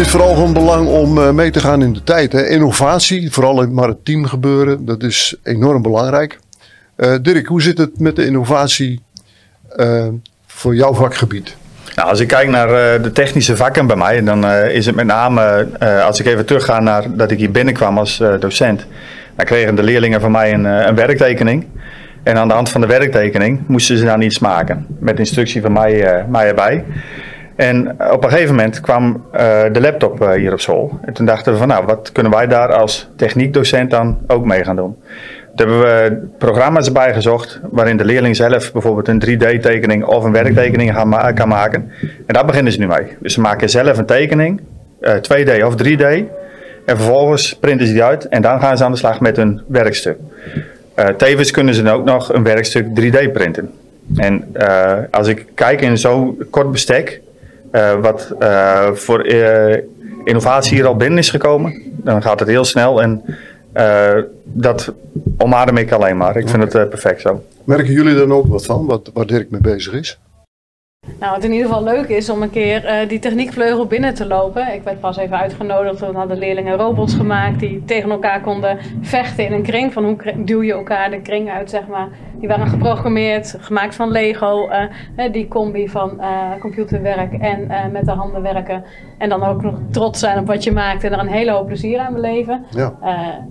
is vooral van belang om eh, mee te gaan in de tijd. Hè. Innovatie, vooral in het maritiem gebeuren, dat is enorm belangrijk. Uh, Dirk, hoe zit het met de innovatie uh, voor jouw vakgebied? Nou, als ik kijk naar de technische vakken bij mij, dan is het met name, als ik even terugga naar dat ik hier binnenkwam als docent, dan kregen de leerlingen van mij een, een werktekening. En aan de hand van de werktekening moesten ze dan iets maken. Met instructie van mij, mij erbij. En op een gegeven moment kwam uh, de laptop uh, hier op school. En toen dachten we van nou, wat kunnen wij daar als techniekdocent dan ook mee gaan doen? Toen hebben we programma's erbij gezocht waarin de leerling zelf bijvoorbeeld een 3D-tekening of een werktekening kan maken. En daar beginnen ze nu mee. Dus ze maken zelf een tekening, uh, eh, 2D of 3D. En vervolgens printen ze die uit en dan gaan ze aan de slag met een werkstuk. tevens kunnen ze dan ook nog een werkstuk 3D printen. En als ik kijk in zo'n kort bestek, wat uh, voor uh, innovatie hier al binnen is gekomen. Dan gaat het heel snel en dat omarm ik alleen maar. Ik vind het perfect zo. Merken jullie dan ook wat van, wat, waar Dirk mee bezig is? Nou, wat in ieder geval leuk is om een keer uh, die techniekvleugel binnen te lopen. Ik werd pas even uitgenodigd. We hadden leerlingen robots gemaakt die tegen elkaar konden vechten in een kring. Van hoe duw je elkaar de kring uit, zeg maar. Die waren geprogrammeerd, gemaakt van Lego. Uh, die combi van uh, computerwerk en met de handen werken. En dan ook nog trots zijn op wat je maakt en er een hele hoop plezier aan beleven. Ja,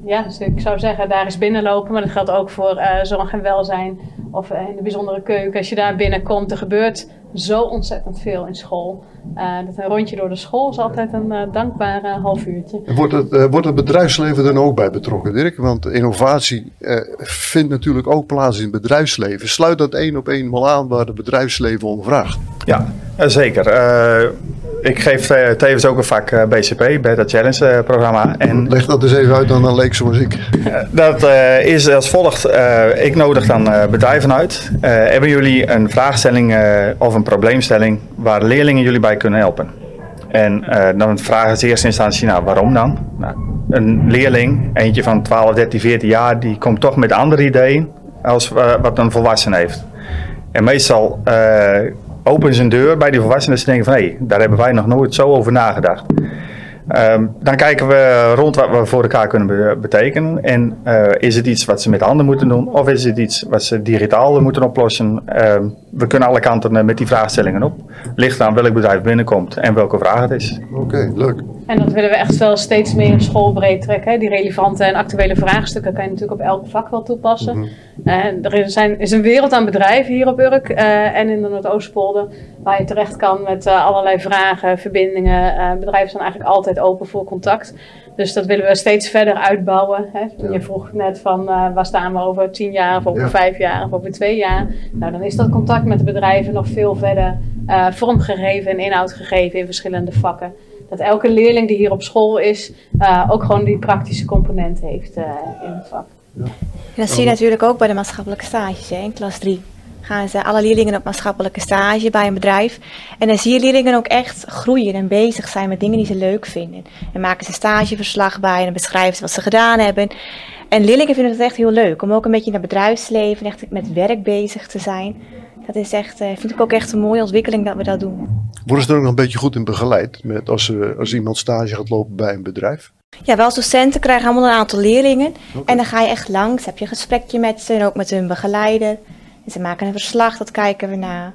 ja dus ik zou zeggen, daar is binnenlopen. Maar dat geldt ook voor zorg en welzijn. Of in de bijzondere keuken. Als je daar binnenkomt, er gebeurt zo ontzettend veel in school. Uh, dat een rondje door de school is altijd een uh, dankbare half uurtje. Wordt het, uh, wordt het bedrijfsleven dan ook bij betrokken, Dirk? Want innovatie vindt natuurlijk ook plaats in het bedrijfsleven. Sluit dat één op één aan waar het bedrijfsleven om vraagt? Ja, zeker ik geef uh, tevens ook een vak uh, BCP, Beta Challenge uh, programma. En, Leg dat eens even uit aan een leek zoals ik. dat is als volgt. ik nodig dan bedrijven uit. hebben jullie een vraagstelling of een probleemstelling waar leerlingen jullie bij kunnen helpen? En dan vragen ze in eerste instantie, nou waarom dan? Nou, een leerling, eentje van 12, 13, 14 jaar, die komt toch met andere ideeën als wat een volwassene heeft. En meestal open zijn deur bij die volwassenen. Ze denken van hé, hey, daar hebben wij nog nooit zo over nagedacht. Um, dan kijken we rond wat we voor elkaar kunnen betekenen. En uh, is het iets wat ze met handen moeten doen, of is het iets wat ze digitaal moeten oplossen? Uh, we kunnen alle kanten met die vraagstellingen op. Ligt aan welk bedrijf binnenkomt en welke vraag het is. Oké, leuk. En dat willen we echt wel steeds meer schoolbreed trekken. Die relevante en actuele vraagstukken kan je natuurlijk op elk vak wel toepassen. Mm er is, zijn, is, een wereld aan bedrijven hier op Urk uh, en in de Noordoostpolder waar je terecht kan met uh, allerlei vragen, verbindingen. Uh, bedrijven zijn eigenlijk altijd open voor contact. Dus dat willen we steeds verder uitbouwen. Hè. Je vroeg net van waar staan we over tien jaar of over vijf jaar of over twee jaar. Nou, dan is dat contact met de bedrijven nog veel verder vormgegeven en inhoud gegeven in verschillende vakken dat elke leerling die hier op school is uh, ook gewoon die praktische component heeft uh, in het vak. Dat zie je natuurlijk ook bij de maatschappelijke stages. Hè. In klas 3 gaan ze alle leerlingen op maatschappelijke stage bij een bedrijf. En dan zie je leerlingen ook echt groeien en bezig zijn met dingen die ze leuk vinden. En maken ze stageverslag bij en beschrijven ze wat ze gedaan hebben. En leerlingen vinden het echt heel leuk om ook een beetje in het bedrijfsleven, echt met werk bezig te zijn. Dat is echt, uh, vind ik ook echt een mooie ontwikkeling dat we dat doen. Worden ze er ook nog een beetje goed in begeleid met als, uh, als iemand stage gaat lopen bij een bedrijf? Ja, wel als docenten krijgen allemaal een aantal leerlingen. En dan ga je echt langs, heb je een gesprekje met ze en ook met hun begeleider. En ze maken een verslag, dat kijken we naar.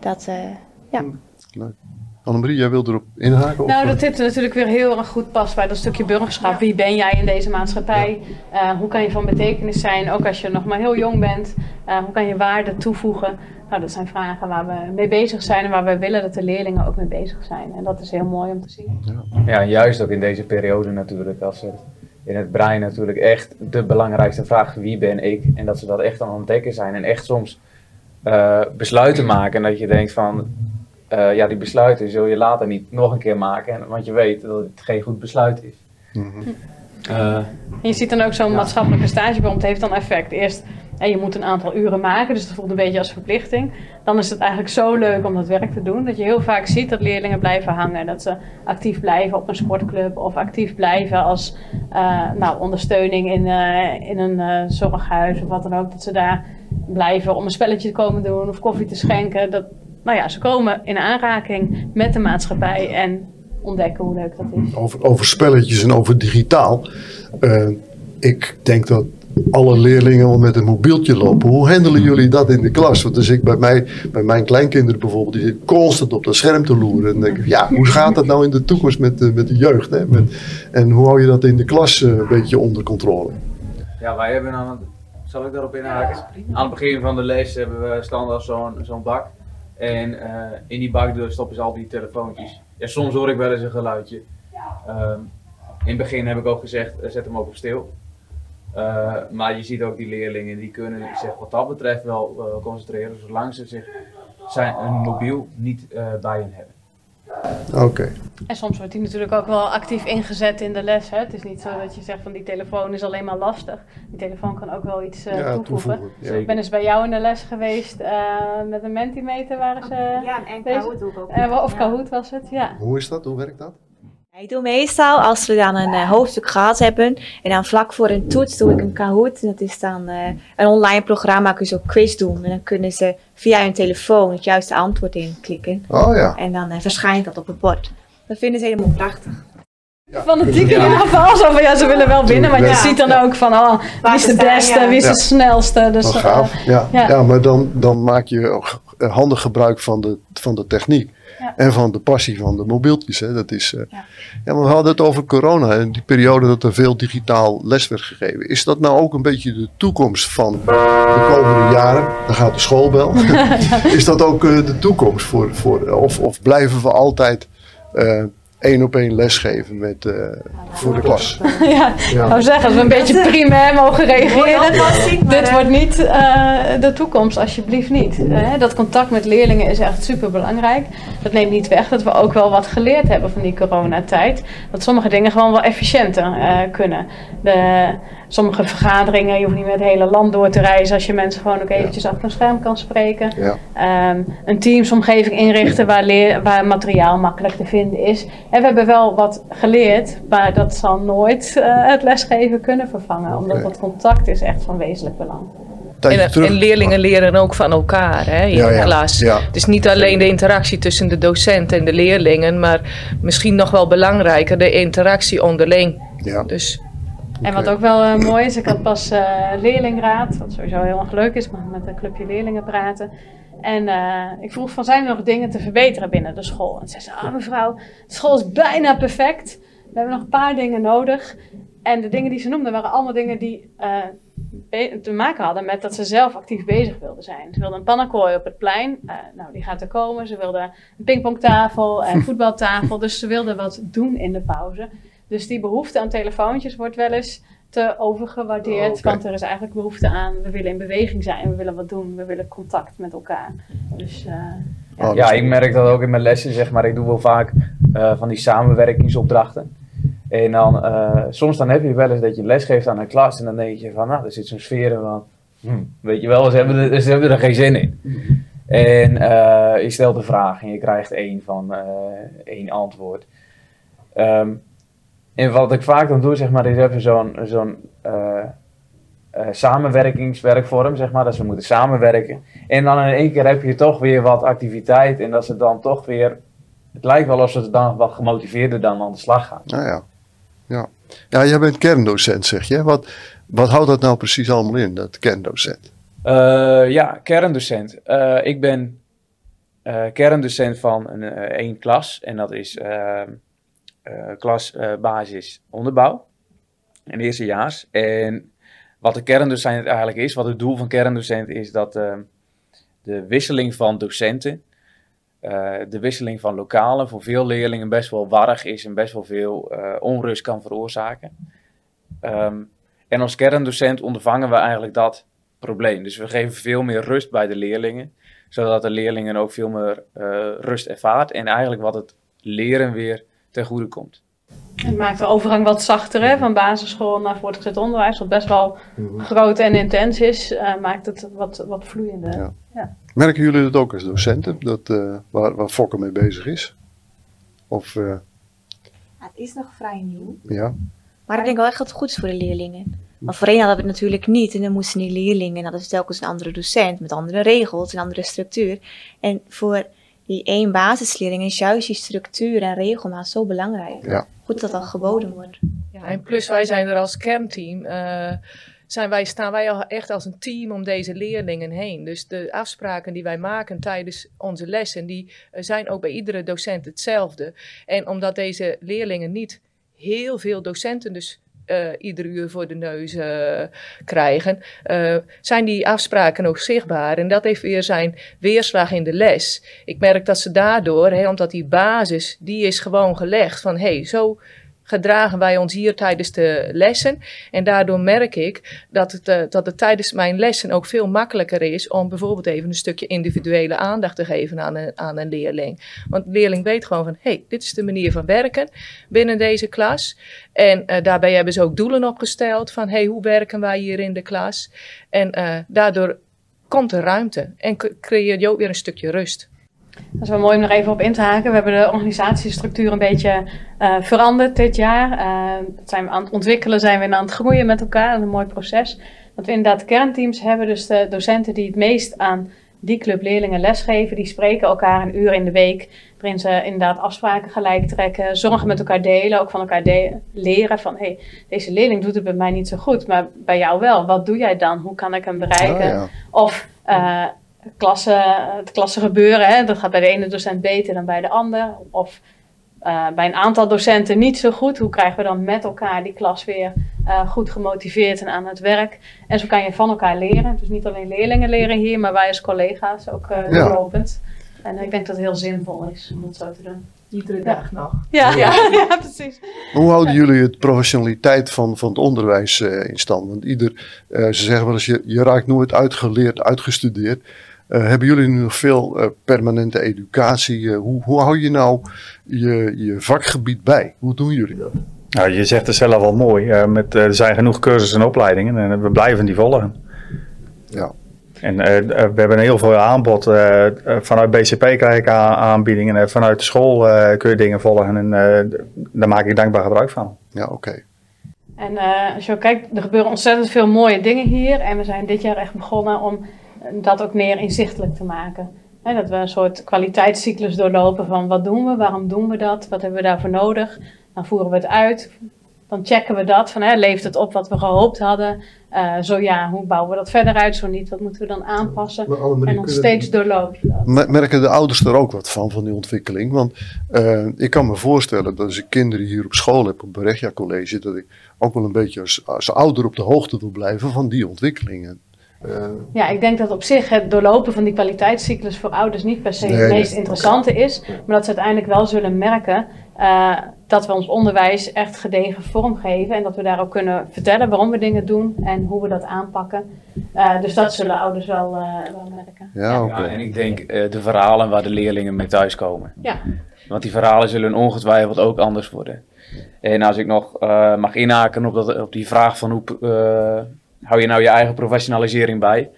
Dat, uh, ja. Leuk. Annemarie, jij wilde erop inhaken? Nou, dat zit natuurlijk weer heel erg goed pas bij dat stukje burgerschap. Wie ben jij in deze maatschappij? Uh, hoe kan je van betekenis zijn, ook als je nog maar heel jong bent? Uh, hoe kan je waarde toevoegen? Nou, dat zijn vragen waar we mee bezig zijn en waar we willen dat de leerlingen ook mee bezig zijn. En dat is heel mooi om te zien. Ja, ja juist ook in deze periode natuurlijk, als er in het brein natuurlijk echt de belangrijkste vraag, wie ben ik? En dat ze dat echt aan het ontdekken zijn en echt soms uh, besluiten maken. En dat je denkt van, uh, ja, die besluiten zul je later niet nog een keer maken, want je weet dat het geen goed besluit is. Mm -hmm. uh, je ziet dan ook zo'n ja. maatschappelijke het heeft dan effect. Eerst, en je moet een aantal uren maken, dus dat voelt een beetje als verplichting. Dan is het eigenlijk zo leuk om dat werk te doen, dat je heel vaak ziet dat leerlingen blijven hangen. Dat ze actief blijven op een sportclub of actief blijven als uh, nou, ondersteuning in, in een zorghuis of wat dan ook. Dat ze daar blijven om een spelletje te komen doen of koffie te schenken. Dat, nou ja, ze komen in aanraking met de maatschappij en ontdekken hoe leuk dat is. Over, over spelletjes en over digitaal. Eh, ik denk dat alle leerlingen al met een mobieltje lopen. Hoe handelen jullie dat in de klas? Want als ik bij, mij, bij mijn kleinkinderen bijvoorbeeld, die zitten constant op dat scherm te loeren. En dan denk ik, ja, hoe gaat dat nou in de toekomst met, de- met de jeugd? Hè? Met, en hoe hou je dat in de klas eh, een beetje onder controle? Ja, wij hebben aan het, zal ik daarop inhaken? Aan het begin van de les hebben we standaard zo'n zo'n bak. En eh, in die dus stoppen ze al die telefoontjes. Ja, soms hoor ik wel eens een geluidje. Ehm, in het begin heb ik ook gezegd, eh, zet hem ook op stil. Eh, maar je ziet ook die leerlingen, die kunnen zich wat dat betreft wel concentreren, zolang ze zich zijn, een mobiel niet bij hen hebben. Oké. En soms wordt die natuurlijk ook wel actief ingezet in de les. Hè? Het is niet zo dat je zegt van die telefoon is alleen maar lastig. Die telefoon kan ook wel iets eh, Ja, toevoegen. toevoegen. Ja. Ik ben eens bij jou in de les geweest eh, met een Mentimeter waren ze. Ja, en Kahoot ook. eh, of Ja. Kahoot was het, ja. Hoe is dat? Hoe werkt dat? Ik doe meestal, als we dan een eh, hoofdstuk gehad hebben, en dan vlak voor een toets doe ik een Kahoot. Dat is dan eh, een online programma, kun je zo quiz doen. En dan kunnen ze via hun telefoon het juiste antwoord inklikken. Oh ja. En dan eh, verschijnt dat op het bord. Dat vinden ze helemaal prachtig. Fanatieke aanval. Zo van ja, ze willen wel winnen. Maar je Ja. ziet dan ook van oh, wie is de beste, ja. wie is Ja. de snelste. Dus, gaaf. Ja, ja. ja. maar dan, dan maak je ook handig gebruik van de, van de techniek. Ja. En van de passie van de mobieltjes. Hè. Dat is, eh, Ja. ja. maar we hadden het over corona. En die periode dat er veel digitaal les werd gegeven. Is dat nou ook een beetje de toekomst van de komende jaren? Dan gaat de schoolbel. is dat ook eh, de toekomst? Voor, voor, of, of blijven we altijd eh, één op één lesgeven met, eh, voor de klas? ja, ik wou zeggen, als we een beetje primair mogen reageren. Dit wordt niet eh, de toekomst, alsjeblieft niet. Eh, dat contact met leerlingen is echt super belangrijk. Dat neemt niet weg dat we ook wel wat geleerd hebben van die coronatijd. Dat sommige dingen gewoon wel efficiënter eh, kunnen. De, sommige vergaderingen, je hoeft niet met het hele land door te reizen als je mensen gewoon ook eventjes achter een scherm kan spreken. Ja. Ehm, een teamsomgeving inrichten waar, leer, waar materiaal makkelijk te vinden is. En we hebben wel wat geleerd, maar dat zal nooit eh, het lesgeven kunnen vervangen. Omdat dat contact is echt van wezenlijk belang. Tijdje En, leerlingen leren ook van elkaar hè, in Ja, de ja. klas. Ja. Het is niet alleen de interactie tussen de docent en de leerlingen, maar misschien nog wel belangrijker de interactie onderling. Ja. Dus En wat ook wel eh, mooi is, ik had pas eh, leerlingraad, wat sowieso heel erg leuk is, maar met een clubje leerlingen praten. En eh, ik vroeg van, zijn er nog dingen te verbeteren binnen de school? En ze zei, ah mevrouw, de school is bijna perfect. We hebben nog een paar dingen nodig. En de dingen die ze noemden waren allemaal dingen die te maken hadden met dat ze zelf actief bezig wilden zijn. Ze wilden een pannenkooi op het plein, nou die gaat er komen. Ze wilden een pingpongtafel en voetbaltafel, dus ze wilden wat doen in de pauze. Dus die behoefte aan telefoontjes wordt wel eens te overgewaardeerd. Oh. Want er is eigenlijk behoefte aan, we willen in beweging zijn, we willen wat doen, we willen contact met elkaar. Dus eh, Oh, dat Ja, ik merk dat ook in mijn lessen, zeg maar. Ik doe wel vaak eh, van die samenwerkingsopdrachten. En dan, eh, soms dan heb je wel eens dat je les geeft aan een klas en dan denk je van, nou, er zit zo'n sfeer in van, hm, weet je wel, ze hebben, er, ze hebben er geen zin in. En eh, je stelt een vraag en je krijgt één van eh, één antwoord. Ehm, en wat ik vaak dan doe, zeg maar, is even zo'n zo'n eh, eh, samenwerkingswerkvorm, zeg maar, dat ze moeten samenwerken. En dan in één keer heb je toch weer wat activiteit en dat ze dan toch weer, het lijkt wel alsof ze dan wat gemotiveerder dan aan de slag gaan. Nou ja. ja. Ja, jij bent kerndocent, zeg je. Wat, wat houdt dat nou precies allemaal in, dat kerndocent? Eh, ja, kerndocent. Eh, ik ben eh, kerndocent van een, één klas. En dat is eh, eh, klas eh, onderbouw. En eerstejaars. En wat de kerndocent eigenlijk is, wat het doel van kerndocent is, dat eh, de wisseling van docenten, eh, de wisseling van lokalen voor veel leerlingen best wel warrig is en best wel veel onrust kan veroorzaken. Ehm, en als kerndocent ondervangen we eigenlijk dat probleem. Dus we geven veel meer rust bij de leerlingen, zodat de leerlingen ook veel meer rust ervaart en eigenlijk wat het leren weer ten goede komt. het maakt de overgang wat zachter hè, van basisschool naar voortgezet onderwijs, wat best wel groot en intens is, eh, maakt het wat, wat vloeiender. Ja. Merken jullie dat ook als docenten, dat, eh, waar, waar Fokker mee bezig is? Of, eh, Het is nog vrij nieuw. ja, Maar ik denk wel echt dat het goed is voor de leerlingen. Maar voorheen hadden we het natuurlijk niet. En dan moesten die leerlingen, en dat is telkens een andere docent met andere regels, een andere structuur. En voor die één basisleerling is juist die structuur en regelmaat zo belangrijk. Ja. Goed dat dat geboden wordt. Ja, en plus wij zijn er als kernteam. eh, zijn wij, staan wij al echt als een team om deze leerlingen heen. Dus de afspraken die wij maken tijdens onze lessen, die eh, zijn ook bij iedere docent hetzelfde. En omdat deze leerlingen niet heel veel docenten dus eh ieder uur voor de neus eh, krijgen, eh, zijn die afspraken ook zichtbaar. En dat heeft weer zijn weerslag in de les. Ik merk dat ze daardoor, hè, omdat die basis, die is gewoon gelegd van hé, hey, zo gedragen wij ons hier tijdens de lessen. En daardoor merk ik dat het, eh, dat het tijdens mijn lessen ook veel makkelijker is om bijvoorbeeld even een stukje individuele aandacht te geven aan een, aan een leerling. Want de leerling weet gewoon van, hé, hey, dit is de manier van werken binnen deze klas. En eh, daarbij hebben ze ook doelen opgesteld van, hé, hey, hoe werken wij hier in de klas? En eh, daardoor komt er ruimte en creëer je ook weer een stukje rust. Dat is wel mooi om er even op in te haken. We hebben de organisatiestructuur een beetje eh, veranderd dit jaar. Dat zijn we aan het ontwikkelen, zijn we aan het groeien met elkaar. Dat is een mooi proces. Dat we inderdaad kernteams hebben. Dus de docenten die het meest aan die club leerlingen lesgeven, die spreken elkaar een uur in de week. Waarin ze inderdaad afspraken gelijk trekken, zorgen met elkaar delen, ook van elkaar de- leren. Van hé, hey, deze leerling doet het bij mij niet zo goed, maar bij jou wel. Wat doe jij dan? Hoe kan ik hem bereiken? Ja. Of eh klassen, het klassen gebeuren, hè? dat gaat bij de ene docent beter dan bij de ander. Of eh, bij een aantal docenten niet zo goed. Hoe krijgen we dan met elkaar die klas weer eh, goed gemotiveerd en aan het werk? En zo kan je van elkaar leren. Dus niet alleen leerlingen leren hier, maar wij als collega's ook eh Ja. doorlopend. En ik denk dat het heel zinvol is om dat zo te doen. Iedere dag nog. Ja, ja. ja, precies. Hoe houden jullie het professionaliteit van, van het onderwijs in stand? Want ieder, eh, ze zeggen wel eens, je, je raakt nooit uitgeleerd, uitgestudeerd. Eh, hebben jullie nu nog veel eh, permanente educatie? Eh, hoe, hoe hou je nou je, je vakgebied bij? Hoe doen jullie dat? Nou, je zegt het zelf al mooi. eh, met, er zijn genoeg cursussen en opleidingen en we blijven die volgen. Ja. En we hebben heel veel aanbod. vanuit BCP krijg ik aanbiedingen. en vanuit de school eh, kun je dingen volgen. En eh, daar maak ik dankbaar gebruik van. Ja, oké. En eh, als je ook kijkt, er gebeuren ontzettend veel mooie dingen hier. En we zijn dit jaar echt begonnen om dat ook meer inzichtelijk te maken. Hè, dat we een soort kwaliteitscyclus doorlopen van wat doen we, waarom doen we dat, wat hebben we daarvoor nodig. Dan voeren we het uit, dan checken we dat, van, hè, leeft het op wat we gehoopt hadden. Eh, zo ja, hoe bouwen we dat verder uit, zo niet, wat moeten we dan aanpassen. En dan steeds doorloop je dat. Me- Merken de ouders er ook wat van, van die ontwikkeling? Want eh, ik kan me voorstellen dat als ik kinderen hier op school heb, op Berechia College, dat ik ook wel een beetje als, als ouder op de hoogte wil blijven van die ontwikkelingen. Eh, Ja, ik denk dat op zich het doorlopen van die kwaliteitscyclus voor ouders niet per se Nee, het nee. meest interessante is. Maar dat ze uiteindelijk wel zullen merken eh, dat we ons onderwijs echt gedegen vormgeven. En dat we daar ook kunnen vertellen waarom we dingen doen en hoe we dat aanpakken. Eh, dus dat zullen ouders wel, eh, wel merken. ja, oké. Ja, en ik denk eh, de verhalen waar de leerlingen mee thuiskomen. Ja. Want die verhalen zullen ongetwijfeld ook anders worden. En als ik nog eh, mag inhaken op, dat, op die vraag van hoe eh, hou je nou je eigen professionalisering bij?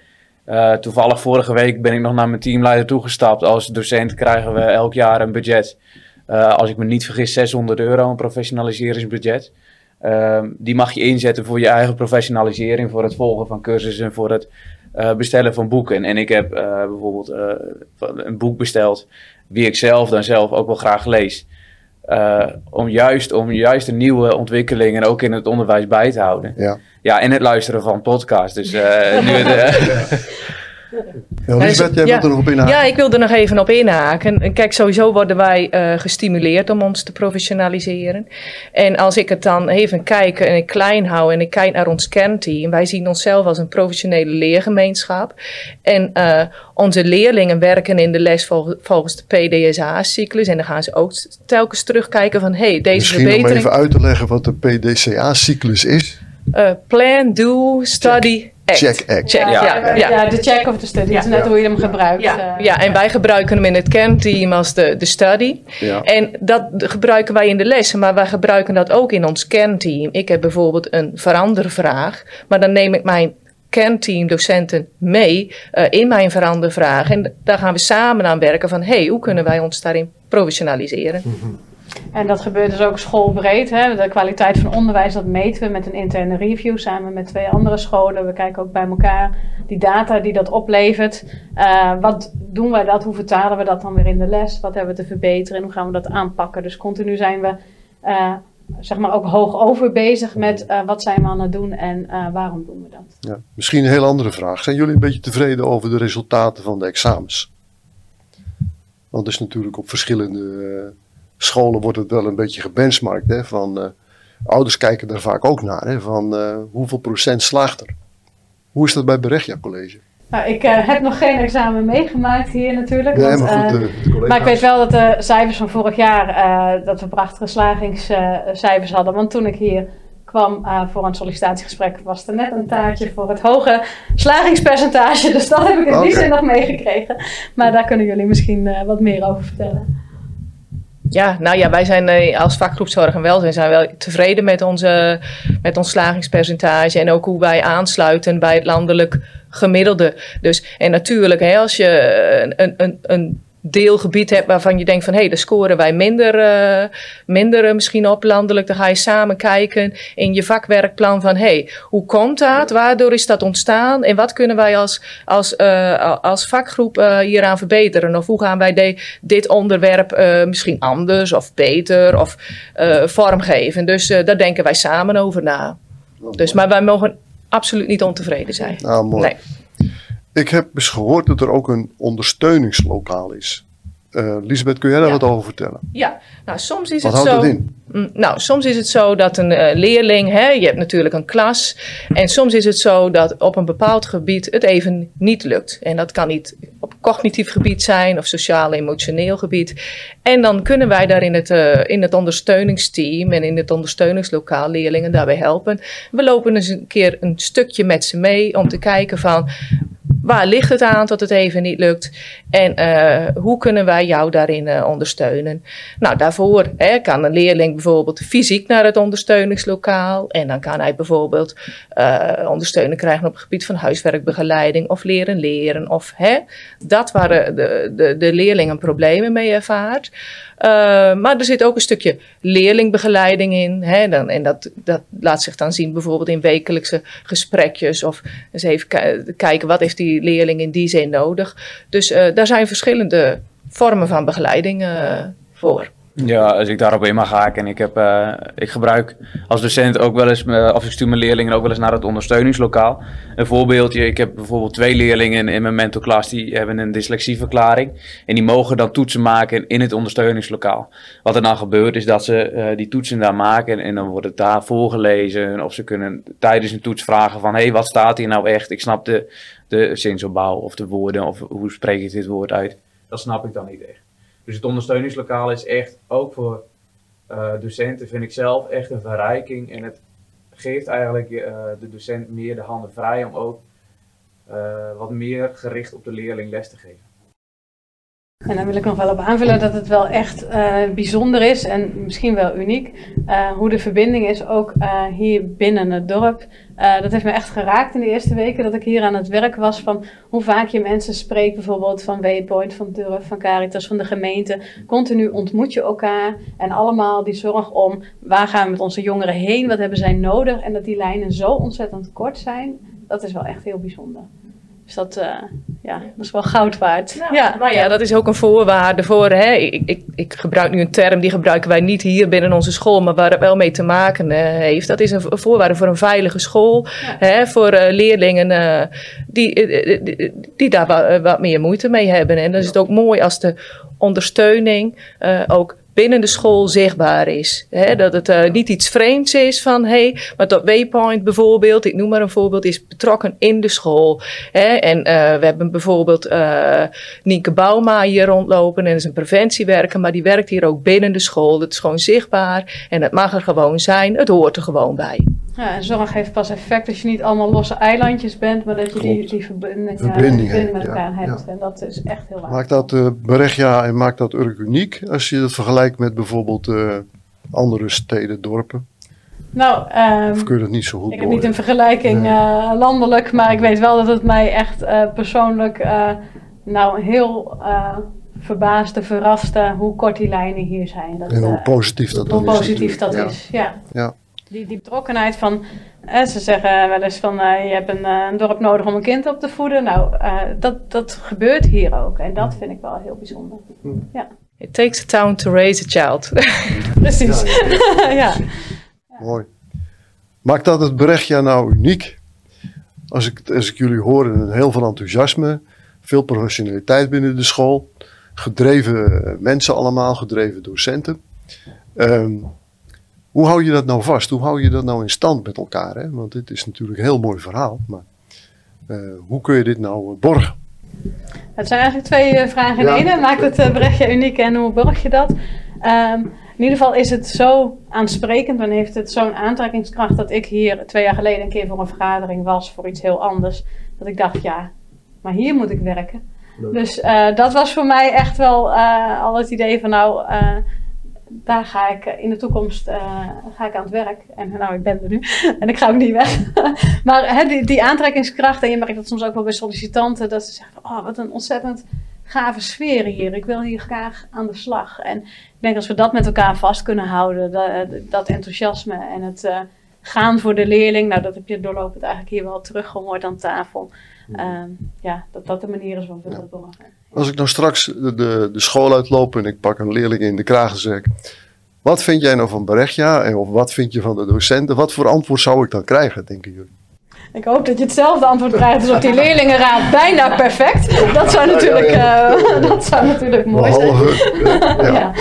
Eh, toevallig vorige week ben ik nog naar mijn teamleider toegestapt. Als docent krijgen we elk jaar een budget. Eh, als ik me niet vergis 600 euro, een professionaliseringsbudget. Ehm, die mag je inzetten voor je eigen professionalisering, voor het volgen van cursussen, voor het eh, bestellen van boeken. En ik heb bijvoorbeeld een boek besteld, wie ik zelf dan zelf ook wel graag lees. Eh, om, juist, om juist een nieuwe ontwikkelingen ook in het onderwijs bij te houden. Ja. Ja, en het luisteren van podcasts. Dus eh, nu het, eh, Ja, Lisbeth, jij wilt er nog op inhaken? Ja, ik wil er nog even op inhaken. En Kijk, sowieso worden wij eh, gestimuleerd om ons te professionaliseren. En als ik het dan even kijk en ik klein hou en ik kijk naar ons kernteam. Wij zien onszelf als een professionele leergemeenschap. En eh, onze leerlingen werken in de les vol- volgens de PDSA-cyclus. En dan gaan ze ook telkens terugkijken van... hey, deze Misschien om verbetering... even uit te leggen wat de PDCA-cyclus is. Eh, plan, do, study, act. Check, act. Check, Ja, ja, ja, ja. de check of de study. Het is net Ja. hoe je hem gebruikt. Ja, eh. ja, en wij gebruiken hem in het kernteam als de, de study. Ja. En dat gebruiken wij in de lessen, maar wij gebruiken dat ook in ons kernteam. Ik heb bijvoorbeeld een verandervraag, maar dan neem ik mijn kernteamdocenten mee eh, in mijn verandervraag. En daar gaan we samen aan werken van, hey, hoe kunnen wij ons daarin professionaliseren? En dat gebeurt dus ook schoolbreed. Hè. De kwaliteit van onderwijs, dat meten we met een interne review samen met twee andere scholen. We kijken ook bij elkaar die data die dat oplevert. Uh, wat doen wij dat? Hoe vertalen we dat dan weer in de les? Wat hebben we te verbeteren en hoe gaan we dat aanpakken? Dus continu zijn we uh, zeg maar ook hoog over bezig met uh, wat zijn we aan het doen en waarom doen we dat. Ja, misschien een heel andere vraag. Zijn jullie een beetje tevreden over de resultaten van de examens? Want het is natuurlijk op verschillende scholen wordt het wel een beetje gebenchmarkt. Hè, van, ouders kijken daar vaak ook naar. Hè, van hoeveel procent slaagt er? Hoe is dat bij Berechia College? Nou, ik uh, heb nog geen examen meegemaakt hier natuurlijk. Nee, want, maar, goed, uh, maar ik weet wel dat de cijfers van vorig jaar, uh, dat we prachtige slagingscijfers hadden. Want toen ik hier kwam voor een sollicitatiegesprek, was er net een taartje voor het hoge slagingspercentage. Dus dat heb ik in Oké. die zin nog meegekregen. Maar daar kunnen jullie misschien wat meer over vertellen. Ja, nou ja, wij zijn eh, als vakgroep Zorg en Welzijn zijn wel tevreden met, onze, met ons slagingspercentage en ook hoe wij aansluiten bij het landelijk gemiddelde. Dus, en natuurlijk, als je een, een, een deelgebied hebt waarvan je denkt van hé, hey, daar scoren wij minder, uh, minder uh, misschien op landelijk. Dan ga je samen kijken in je vakwerkplan van hé, hey, hoe komt dat? Waardoor is dat ontstaan? En wat kunnen wij als, als, uh, als vakgroep hieraan verbeteren? Of hoe gaan wij de, dit onderwerp misschien anders of beter of vormgeven? Dus daar denken wij samen over na. Dus, maar wij mogen absoluut niet ontevreden zijn. Nou, mooi. Nee. Ik heb eens gehoord dat er ook een ondersteuningslokaal is. Uh, Lisbeth, kun jij daar Ja. wat over vertellen? Ja, nou soms is Wat het houdt zo. het in? Mm, Nou, soms is het zo dat een eh, leerling, hè, je hebt natuurlijk een klas, en soms is het zo dat op een bepaald gebied het even niet lukt. En dat kan niet op cognitief gebied zijn of sociaal-emotioneel gebied. En dan kunnen wij daar in het, eh, in het ondersteuningsteam en in het ondersteuningslokaal leerlingen daarbij helpen. We lopen eens een keer een stukje met ze mee om te kijken van waar ligt het aan dat het even niet lukt en eh, hoe kunnen wij jou daarin eh, ondersteunen. Nou, daarvoor hè, kan een leerling bijvoorbeeld fysiek naar het ondersteuningslokaal en dan kan hij bijvoorbeeld eh, ondersteuning krijgen op het gebied van huiswerkbegeleiding of leren leren of hè, dat waar de, de, de, de leerling een problemen mee ervaart. Uh, maar er zit ook een stukje leerlingbegeleiding in. Hè, dan, en dat, dat laat zich dan zien bijvoorbeeld in wekelijkse gesprekjes. Of eens even ki- kijken wat heeft die leerling in die zin nodig. Dus uh, daar zijn verschillende vormen van begeleiding uh, voor. Ja, als ik daarop in mag haken. Ik, heb, uh, ik gebruik als docent ook wel eens, uh, of ik stuur mijn leerlingen ook wel eens naar het ondersteuningslokaal. Een voorbeeldje, ik heb bijvoorbeeld twee leerlingen in mijn mentorklas die hebben een dyslexieverklaring. En die mogen dan toetsen maken in het ondersteuningslokaal. Wat er dan gebeurt is dat ze uh, die toetsen daar maken en dan wordt het daar voorgelezen. Of ze kunnen tijdens een toets vragen van, hé, hey, wat staat hier nou echt? Ik snap de, de zinsopbouw of de woorden of hoe spreek ik dit woord uit. Dat snap ik dan niet echt. Dus het ondersteuningslokaal is echt ook voor uh, docenten, vind ik zelf, echt een verrijking. En het geeft eigenlijk uh, de docent meer de handen vrij om ook uh, wat meer gericht op de leerling les te geven. En daar wil ik nog wel op aanvullen dat het wel echt uh, bijzonder is en misschien wel uniek. Uh, hoe de verbinding is ook uh, hier binnen het dorp. dat heeft me echt geraakt in de eerste weken dat ik hier aan het werk was. Van hoe vaak je mensen spreekt, bijvoorbeeld van Waypoint, van Durf, van Caritas, van de gemeente. Continu ontmoet je elkaar en allemaal die zorg om waar gaan we met onze jongeren heen, wat hebben zij nodig. En dat die lijnen zo ontzettend kort zijn, dat is wel echt heel bijzonder. Dus dat, uh, ja, dat is wel goud waard. Ja, ja. Nou ja, dat is ook een voorwaarde voor. Hè. Ik, ik, ik, gebruik nu een term die gebruiken wij niet hier binnen onze school, maar waar het wel mee te maken uh, heeft. Dat is een voorwaarde voor een veilige school. Ja. Hè, voor uh, leerlingen die, die, die, daar wat, wat, meer moeite mee hebben. En dan is het ook mooi als de ondersteuning ook binnen de school zichtbaar is. Dat het uh, niet iets vreemds is van, hé, hey, maar dat Waypoint bijvoorbeeld, ik noem maar een voorbeeld, is betrokken in de school. En uh, we hebben bijvoorbeeld uh, Nienke Bauma hier rondlopen en is een preventiewerker, maar die werkt hier ook binnen de school. Dat is gewoon zichtbaar en het mag er gewoon zijn, het hoort er gewoon bij. Ja, en zorg heeft pas effect als je niet allemaal losse eilandjes bent, maar dat je die, die verbinding, verbinding met elkaar ja, hebt. Ja. En dat is echt heel waar. Maakt dat uh, en maakt dat Urk uniek als je dat vergelijkt met bijvoorbeeld uh, andere steden, dorpen? Nou, um, of kun je dat niet zo goed Ik heb niet een vergelijking nee. uh, landelijk, maar ik weet wel dat het mij echt uh, persoonlijk nou heel verbaasde, verraste hoe kort die lijnen hier zijn. Dat, En hoe eh, positief dat hoe dan is. positief dat is, ja. Ja. Die, die betrokkenheid van, eh, ze zeggen wel eens van eh, je hebt een, eh, een dorp nodig om een kind op te voeden. Nou, eh, dat, dat gebeurt hier ook en dat vind ik wel heel bijzonder. It takes a town to raise a child. Precies. Ja, Mooi. Maakt dat het berichtje nou uniek? Als ik, als ik jullie hoor, een heel veel enthousiasme, veel professionaliteit binnen de school, gedreven mensen allemaal, gedreven docenten. Ehm, hoe hou je dat nou vast? Hoe hou je dat nou in stand met elkaar? Hè? Want dit is natuurlijk een heel mooi verhaal, maar eh, hoe kun je dit nou eh, borgen? Het zijn eigenlijk twee eh, vragen in Ja. één. Maakt het berichtje uniek en hoe borg je dat? Ehm, in ieder geval is het zo aansprekend en heeft het zo'n aantrekkingskracht dat ik hier twee jaar geleden een keer voor een vergadering was voor iets heel anders. Dat ik dacht, ja, maar hier moet ik werken. Dus dat was voor mij echt wel al het idee van nou, daar ga ik eh, in de toekomst eh, ga ik aan het werk. En nou, ik ben er nu en ik ga ook niet weg. maar hè, die, die aantrekkingskracht, en je merkt dat soms ook wel bij sollicitanten, dat ze zeggen oh, wat een ontzettend gave sfeer hier. Ik wil hier graag aan de slag. En ik denk als we dat met elkaar vast kunnen houden, dat, dat enthousiasme en het eh, gaan voor de leerling, nou dat heb je doorlopend eigenlijk hier wel teruggehoord aan tafel. Ehm, ja, dat dat de manier is waarop we dat borgen. Als ik nou straks de, de, de school uitloop en ik pak een leerling in de kraag en zeg, wat vind jij nou van Berechtja? En of wat vind je van de docenten? Wat voor antwoord zou ik dan krijgen, denken jullie? Ik hoop dat je hetzelfde antwoord krijgt als op die leerlingenraad. Bijna perfect. Dat zou natuurlijk, eh, dat zou natuurlijk mooi zijn. Behalve, ja.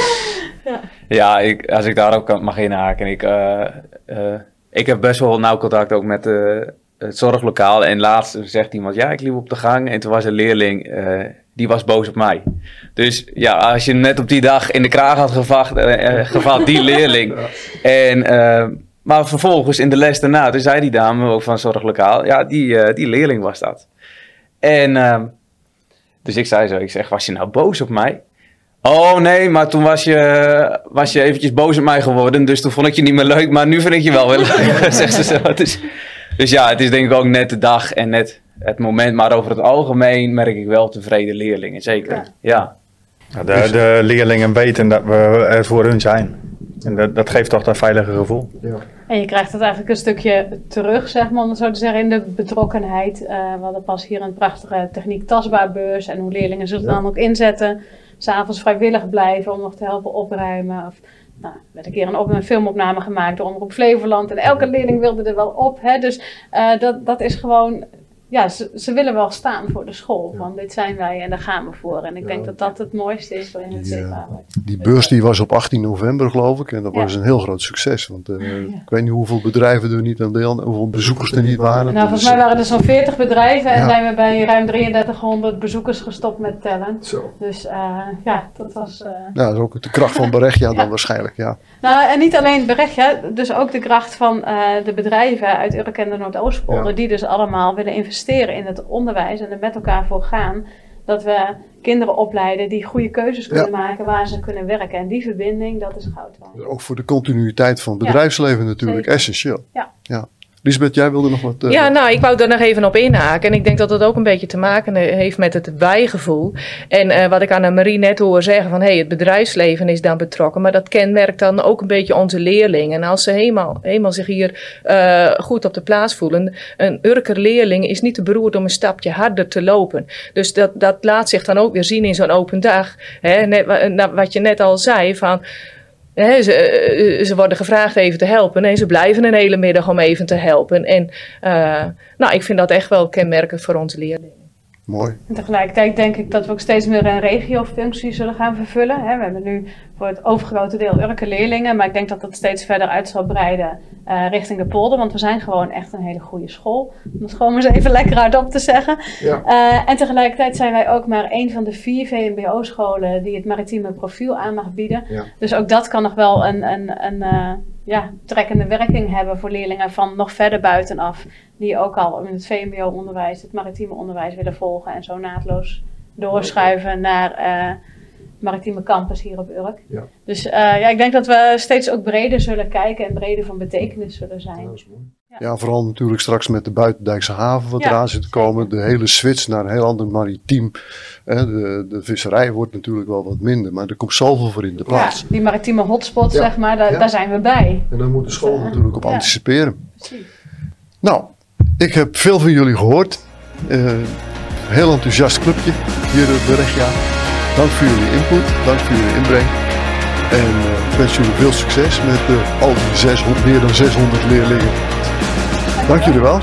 Ja. Ja, ik, als ik daar ook mag inhaken. Ik, eh, eh, ik heb best wel nauw contact ook met eh, het zorglokaal. En laatst zegt iemand, ja, ik liep op de gang. En toen was een leerling, eh, die was boos op mij. Dus ja, als je net op die dag in de kraag had gevacht, eh, eh, gevat, die leerling. En, eh, maar vervolgens in de les daarna, toen zei die dame ook van zorglokaal, ja, die, die leerling was dat. En ehm, dus ik zei zo, ik zeg, was je nou boos op mij? Oh nee, maar toen was je, was je eventjes boos op mij geworden. Dus toen vond ik je niet meer leuk. Maar nu vind ik je wel weer leuk. zegt ze zo. Dus, dus ja, het is denk ik ook net de dag en net het moment. Maar over het algemeen merk ik wel tevreden leerlingen. Zeker. Ja. Ja, De, de leerlingen weten dat we er voor hun zijn. En dat, dat geeft toch dat veilige gevoel. En je krijgt het eigenlijk een stukje terug, zeg maar, om het zo te zeggen, in de betrokkenheid. Eh we hadden pas hier een prachtige techniek tastbaarbeurs en hoe leerlingen zich dan ook inzetten. S'avonds vrijwillig blijven om nog te helpen opruimen. Of, nou, er werd een keer een, op, een filmopname gemaakt door Omroep Flevoland. En elke leerling wilde er wel op. Hè? Dus eh, dat, dat is gewoon... Ja, ze, ze willen wel staan voor de school. Van dit zijn wij en daar gaan we voor. En ik denk dat dat het mooiste is waarin het Die, eh. Die beurs die was op 18 november, geloof ik. En dat Ja. was een heel groot succes. Want eh, ik weet niet hoeveel bedrijven er niet aan deel, hoeveel bezoekers er niet waren. Nou, volgens mij waren er zo'n 40 bedrijven en Ja. zijn we bij ruim 3300 bezoekers gestopt met tellen. Zo. Dus eh, ja, dat was. eh, Ja, dat is ook de kracht van Berechtja dan Ja. waarschijnlijk, ja. Nou, en niet alleen Berechtja, dus ook de kracht van de bedrijven uit Urk en de Noordoostpolder, Ja. die dus allemaal willen investeren in het onderwijs en er met elkaar voor gaan. Dat we kinderen opleiden die goede keuzes kunnen maken waar ze kunnen werken. En die verbinding, dat is goud waard. Ook voor de continuïteit van het bedrijfsleven natuurlijk zeker. essentieel. Ja. Lisbeth, jij wilde nog wat... eh, Ja, nou, ik wou er nog even op inhaken. En ik denk dat dat ook een beetje te maken heeft met het wijgevoel. En eh, wat ik aan Marie net hoor zeggen van... hé, hey, het bedrijfsleven is daar betrokken. Maar dat kenmerkt dan ook een beetje onze leerlingen. En als ze helemaal, helemaal zich hier eh, goed op de plaats voelen... een Urker leerling is niet te beroerd om een stapje harder te lopen. Dus dat, dat laat zich dan ook weer zien in zo'n open dag. Hè, net, wa- wat je net al zei van... Hè, ze, eh, ze worden gevraagd even te helpen en ze blijven een hele middag om even te helpen. En eh, nou, ik vind dat echt wel kenmerkend voor onze leerlingen. Mooi. En tegelijkertijd denk ik dat we ook steeds meer een regiofunctie zullen gaan vervullen. hè. We hebben nu voor het overgrote deel Urke leerlingen, maar ik denk dat dat steeds verder uit zal breiden eh, richting de polder. Want we zijn gewoon echt een hele goede school. Om het gewoon eens even lekker hardop te zeggen. Ja. Eh, en tegelijkertijd zijn wij ook maar een van de vier VMBO-scholen die het maritieme profiel aan mag bieden. Ja. Dus ook dat kan nog wel een, een, een eh, ja, trekkende werking hebben voor leerlingen van nog verder buitenaf. Die ook al in het VMBO-onderwijs, het maritieme onderwijs willen volgen. En zo naadloos doorschuiven naar maritieme campus hier op Urk. Ja. Dus eh, ja, ik denk dat we steeds ook breder zullen kijken en breder van betekenis zullen zijn. is mooi. Ja, vooral natuurlijk straks met de Buitendijkse haven wat Ja, eraan zit te komen. De hele switch naar een heel ander maritiem. Hè, de, de visserij wordt natuurlijk wel wat minder, maar er komt zoveel voor in de Ja, plaats. die maritieme hotspot, Ja. zeg maar, daar, Ja. daar zijn we bij. En daar moet de school natuurlijk op Ja. anticiperen. Precies. Nou, ik heb veel van jullie gehoord. Eh, heel enthousiast clubje hier op de Regia. Dank voor jullie input, dank voor jullie inbreng. En eh, ik wens jullie veel succes met eh, al die 600, meer dan 600 leerlingen. Dank jullie wel.